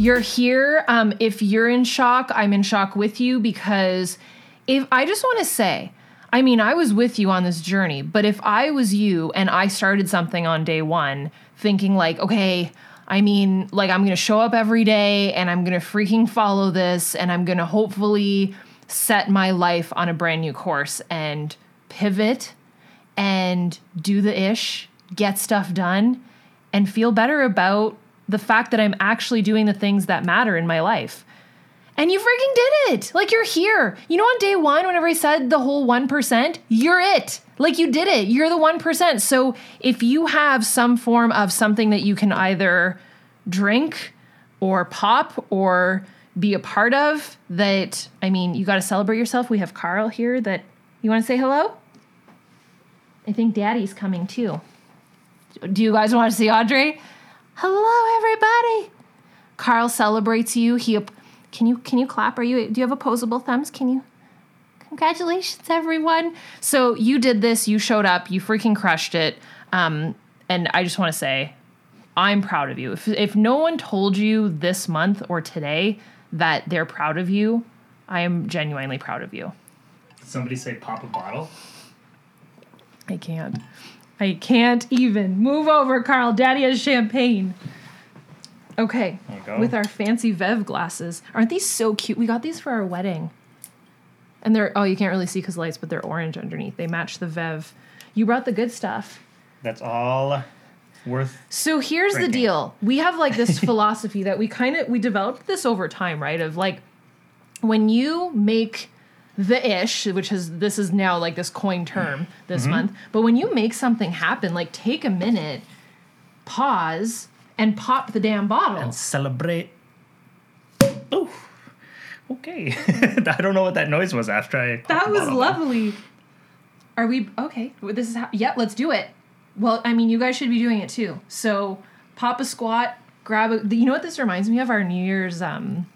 You're here. Um, if you're in shock, I'm in shock with you because if I just want to say, I mean, I was with you on this journey, but if I was you and I started something on day one thinking, like, okay, I mean, like, I'm going to show up every day and I'm going to freaking follow this and I'm going to hopefully set my life on a brand new course and pivot and do the ish, get stuff done, and feel better about the fact that I'm actually doing the things that matter in my life. And you freaking did it. Like you're here. You know, on day one, whenever I said the whole 1%, you're it. Like you did it. You're the 1%. So if you have some form of something that you can either drink or pop or be a part of, that, I mean, you got to celebrate yourself. We have Carl here that you want to say hello? I think daddy's coming too. Do you guys want to see Audrey? Hello, everybody. Carl celebrates you. He can you can you clap? Are you do you have opposable thumbs? Can you? Congratulations, everyone. So you did this. You showed up. You freaking crushed it. Um, and I just want to say, I'm proud of you. If if no one told you this month or today that they're proud of you, I am genuinely proud of you. Somebody say pop a bottle. I can't. I can't even. Move over, Carl. Daddy has champagne. Okay. With our fancy Veuve glasses. Aren't these so cute? We got these for our wedding. And they're, oh, you can't really see because lights, but they're orange underneath. They match the Veuve. You brought the good stuff. That's all worth. So here's drinking. the deal. We have like this philosophy that we kind of, we developed this over time, right? Of like, when you make the ish, which is this is now like this coin term this mm-hmm. month. But when you make something happen, like take a minute, pause, and pop the damn bottle and celebrate. Oh, okay. I don't know what that noise was after I. That was lovely. Are we okay? This is how. Yep, let's do it. Well, I mean, you guys should be doing it too. So pop a squat, grab a. You know what this reminds me of? Our New Year's um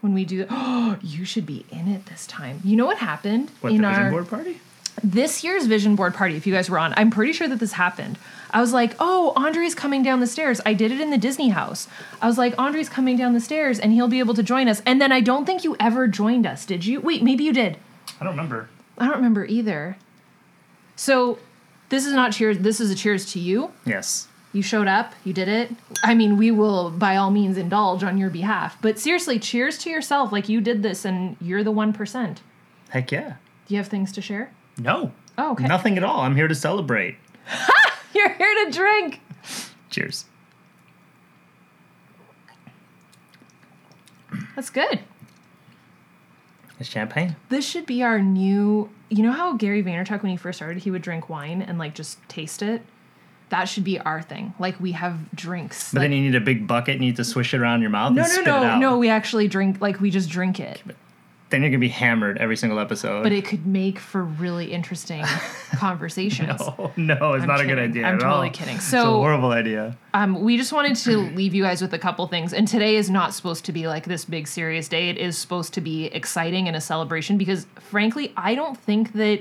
when we do oh you should be in it this time. You know what happened what, in the vision our board party? This year's vision board party if you guys were on i'm pretty sure that this happened. I was like oh andre's coming down the stairs. I did it in the disney house. I was like andre's coming down the stairs and he'll be able to join us. And then i don't think you ever joined us did you? Wait maybe you did. I don't remember. I don't remember either. So this is not cheers this is a cheers to you. Yes you showed up, you did it. I mean, we will by all means indulge on your behalf. But seriously, cheers to yourself. Like you did this and you're the 1%. Heck yeah. Do you have things to share? No. Oh, okay. Nothing at all. I'm here to celebrate. you're here to drink. Cheers. That's good. It's champagne. This should be our new. You know how Gary Vaynerchuk, when he first started, he would drink wine and like just taste it? That should be our thing. Like we have drinks. But like, then you need a big bucket and you need to swish it around your mouth. No, no, no, no. We actually drink like we just drink it. Then you're gonna be hammered every single episode. But it could make for really interesting conversations. No, no, it's I'm not kidding. a good idea. At all. I'm totally all. kidding. So it's a horrible idea. Um, we just wanted to leave you guys with a couple things. And today is not supposed to be like this big serious day. It is supposed to be exciting and a celebration because frankly, I don't think that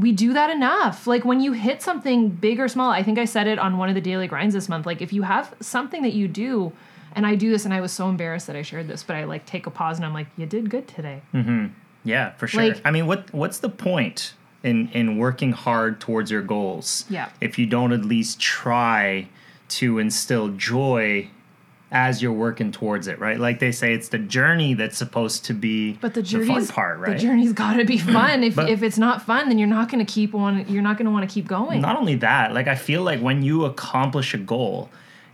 we do that enough. Like when you hit something big or small, I think I said it on one of the daily grinds this month. Like if you have something that you do, and I do this, and I was so embarrassed that I shared this, but I like take a pause and I'm like, you did good today. Mm-hmm. Yeah, for sure. Like, I mean, what what's the point in in working hard towards your goals? Yeah. If you don't at least try to instill joy as you're working towards it, right? Like they say, it's the journey that's supposed to be but the, the fun part, right? The journey's got to be fun. if if it's not fun, then you're not going to keep on. You're not going to want to keep going. Not only that, like I feel like when you accomplish a goal,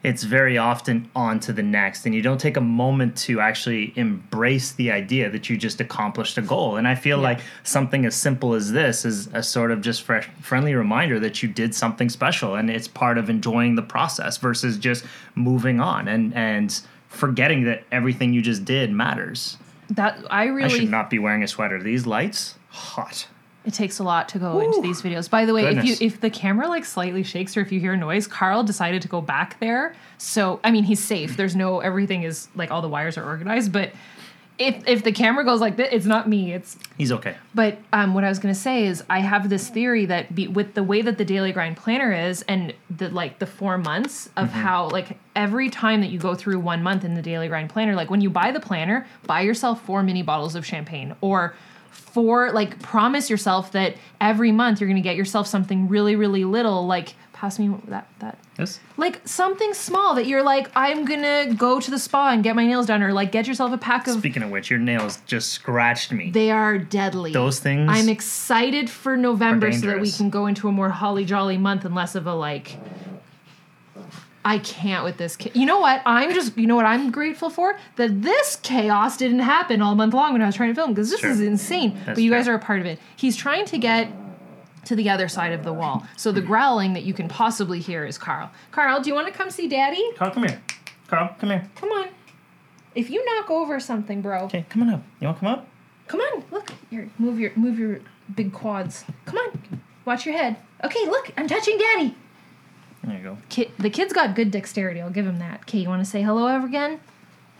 it's very often on to the next and you don't take a moment to actually embrace the idea that you just accomplished a goal. And i feel yeah. like something as simple as this is a sort of just fresh friendly reminder that you did something special and it's part of enjoying the process versus just moving on and and forgetting that everything you just did matters. That i really i should not be wearing a sweater. These lights hot it takes a lot to go Ooh, into these videos. By the way, goodness. if you if the camera like slightly shakes or if you hear noise, Carl decided to go back there. So I mean, he's safe. There's no everything is like all the wires are organized, but if if the camera goes like this, it's not me. It's He's okay. but um, what I was gonna say is I have this theory that be, with the way that the daily grind planner is and the like the four months of how like every time that you go through one month in the daily grind planner, like when you buy the planner, buy yourself four mini bottles of champagne or four like promise yourself that every month you're gonna get yourself something really really little like pass me that that Yes. like something small that you're like i'm gonna go to the spa and get my nails done or like get yourself a pack of Speaking of which, your nails just scratched me. they are deadly Those things i'm excited for november so that we can go into a more holly jolly month and less of a like i can't with this ki- you know what i'm just you know what i'm grateful for that this chaos didn't happen all month long when i was trying to film because this Sure. is insane That's but you guys fair. are a part of it he's trying to get to the other side of the wall so the growling that you can possibly hear is carl carl do you want to come see daddy Carl, come here. Carl, come here. Come on. If you knock over something, bro. Okay, come on up. You want to come up? Come on. Look. Here, move your move your big quads. Come on. Watch your head. Okay, look. I'm touching daddy. There you go. Kid, the kid's got good dexterity. I'll give him that. Okay, you want to say hello ever again?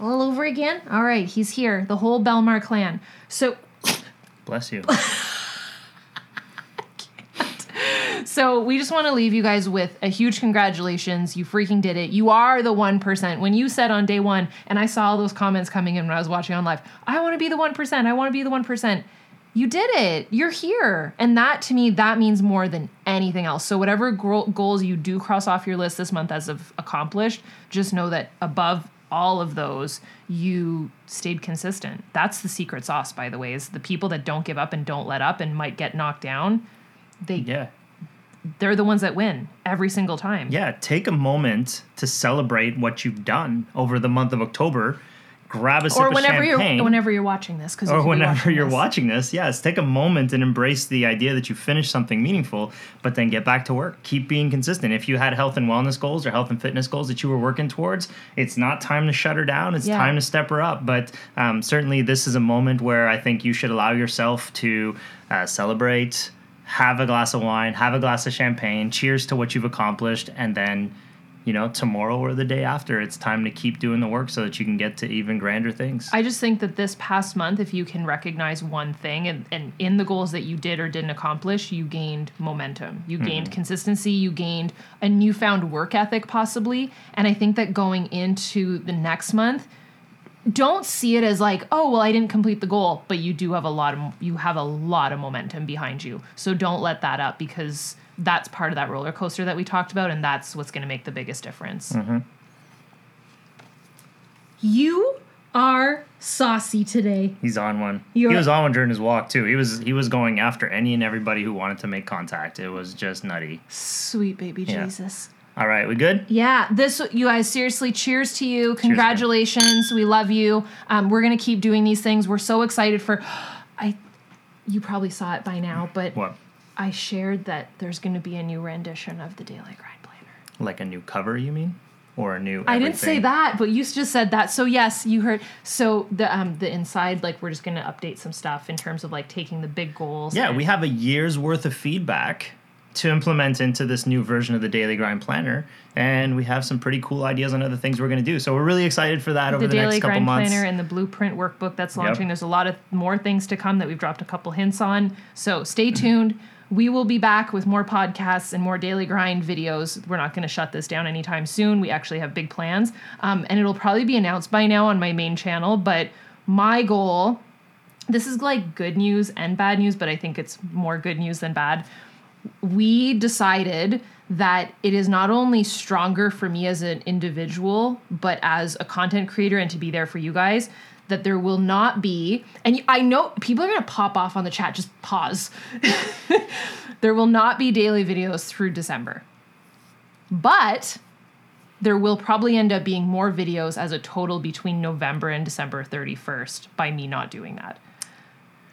All over again? All right, he's here. The whole Belmar clan. So Bless you. So we just want to leave you guys with a huge congratulations. You freaking did it. You are the 1%. When you said on day one, and I saw all those comments coming in when I was watching on live, I want to be the 1%. I want to be the 1%. You did it. You're here. And that to me, that means more than anything else. So whatever gro- goals you do cross off your list this month as of accomplished, just know that above all of those, you stayed consistent. That's the secret sauce, by the way, is the people that don't give up and don't let up and might get knocked down. They yeah. they're the ones that win every single time. Yeah, take a moment to celebrate what you've done over the month of October. Grab a sip Or of whenever champagne. you're whenever you're watching this, because or whenever you're watching this, yes, take a moment and embrace the idea that you finished something meaningful, but then get back to work. Keep being consistent. If you had health and wellness goals or health and fitness goals that you were working towards, it's not time to shut her down. It's Yeah. time to step her up. But um, certainly, this is a moment where I think you should allow yourself to uh, celebrate, have a glass of wine, have a glass of champagne, cheers to what you've accomplished, and then you know, tomorrow or the day after, it's time to keep doing the work so that you can get to even grander things. I just think that this past month, if you can recognize one thing and, and in the goals that you did or didn't accomplish, you gained momentum. You Mm-hmm. gained consistency. You gained a newfound work ethic, possibly. And I think that going into the next month, don't see it as like, oh well, I didn't complete the goal, but you do have a lot of you have a lot of momentum behind you. So don't let that up because that's part of that roller coaster that we talked about, and that's what's going to make the biggest difference. You are saucy today. He's on one. You're- he was on one during his walk too. He was he was going after any and everybody who wanted to make contact. It was just nutty. Sweet baby Yeah. Jesus. All right, we good? Yeah, this you guys seriously cheers to you. Congratulations. we love you. Um, we're gonna keep doing these things. We're so excited for I you probably saw it by now, but What? I shared that there's gonna be a new rendition of the Daily Grind Planner. Like a new cover, you mean? Or a new I didn't say that, but you just said that. So yes, you heard. So the um the inside, like we're just gonna update some stuff in terms of like taking the big goals. Yeah, and- we have a year's worth of feedback to implement into this new version of the Daily Grind Planner, and we have some pretty cool ideas on other things we're going to do. So we're really excited for that over the the, daily next couple grind months. planner and the blueprint workbook that's Yep. launching. There's a lot of more things to come that we've dropped a couple hints on. So stay tuned. We will be back with more podcasts and more daily grind videos. We're not going to shut this down anytime soon. We actually have big plans, um, and it'll probably be announced by now on my main channel. But my goal this is like good news and bad news, but I think it's more good news than bad. We decided that it is not only stronger for me as an individual, but as a content creator and to be there for you guys, that there will not be, and I know people are gonna pop off on the chat, just pause. there will not be daily videos through December. But there will probably end up being more videos as a total between November and December 31st by me not doing that.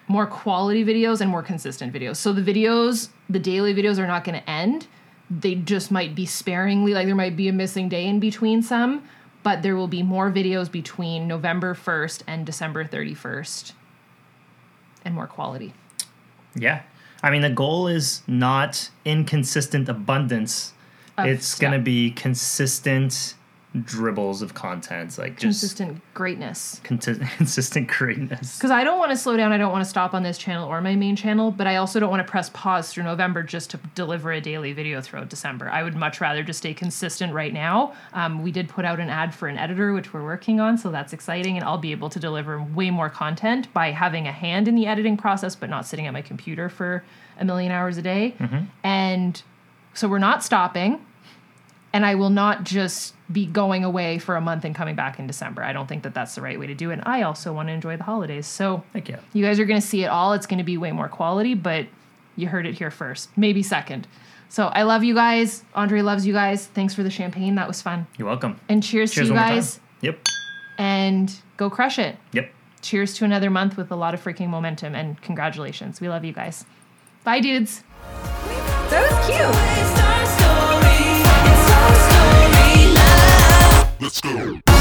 More quality videos and more consistent videos. So the videos, the daily videos are not going to end. They just might be sparingly, like there might be a missing day in between some, but there will be more videos between November 1st and December 31st and more quality. Yeah. I mean, the goal is not inconsistent abundance. Of it's going to be consistent dribbles of content, like just consistent greatness. conti- consistent greatness. Because I don't want to slow down. I don't want to stop on this channel or my main channel, but I also don't want to press pause through November just to deliver a daily video throughout December. I would much rather just stay consistent right now. Um, we did put out an ad for an editor, which we're working on, so that's exciting, and I'll be able to deliver way more content by having a hand in the editing process, but not sitting at my computer for a million hours a day. And so we're not stopping and I will not just be going away for a month and coming back in December. I don't think that that's the right way to do it. And I also want to enjoy the holidays. So Thank you. you guys are going to see it all. It's going to be way more quality, but you heard it here first, maybe second. So I love you guys. Andre loves you guys. Thanks for the champagne. That was fun. You're welcome. And cheers, Cheers to you guys. Yep. And go crush it. Yep. Cheers to another month with a lot of freaking momentum. And congratulations. We love you guys. Bye, dudes. That was cute. Let's go.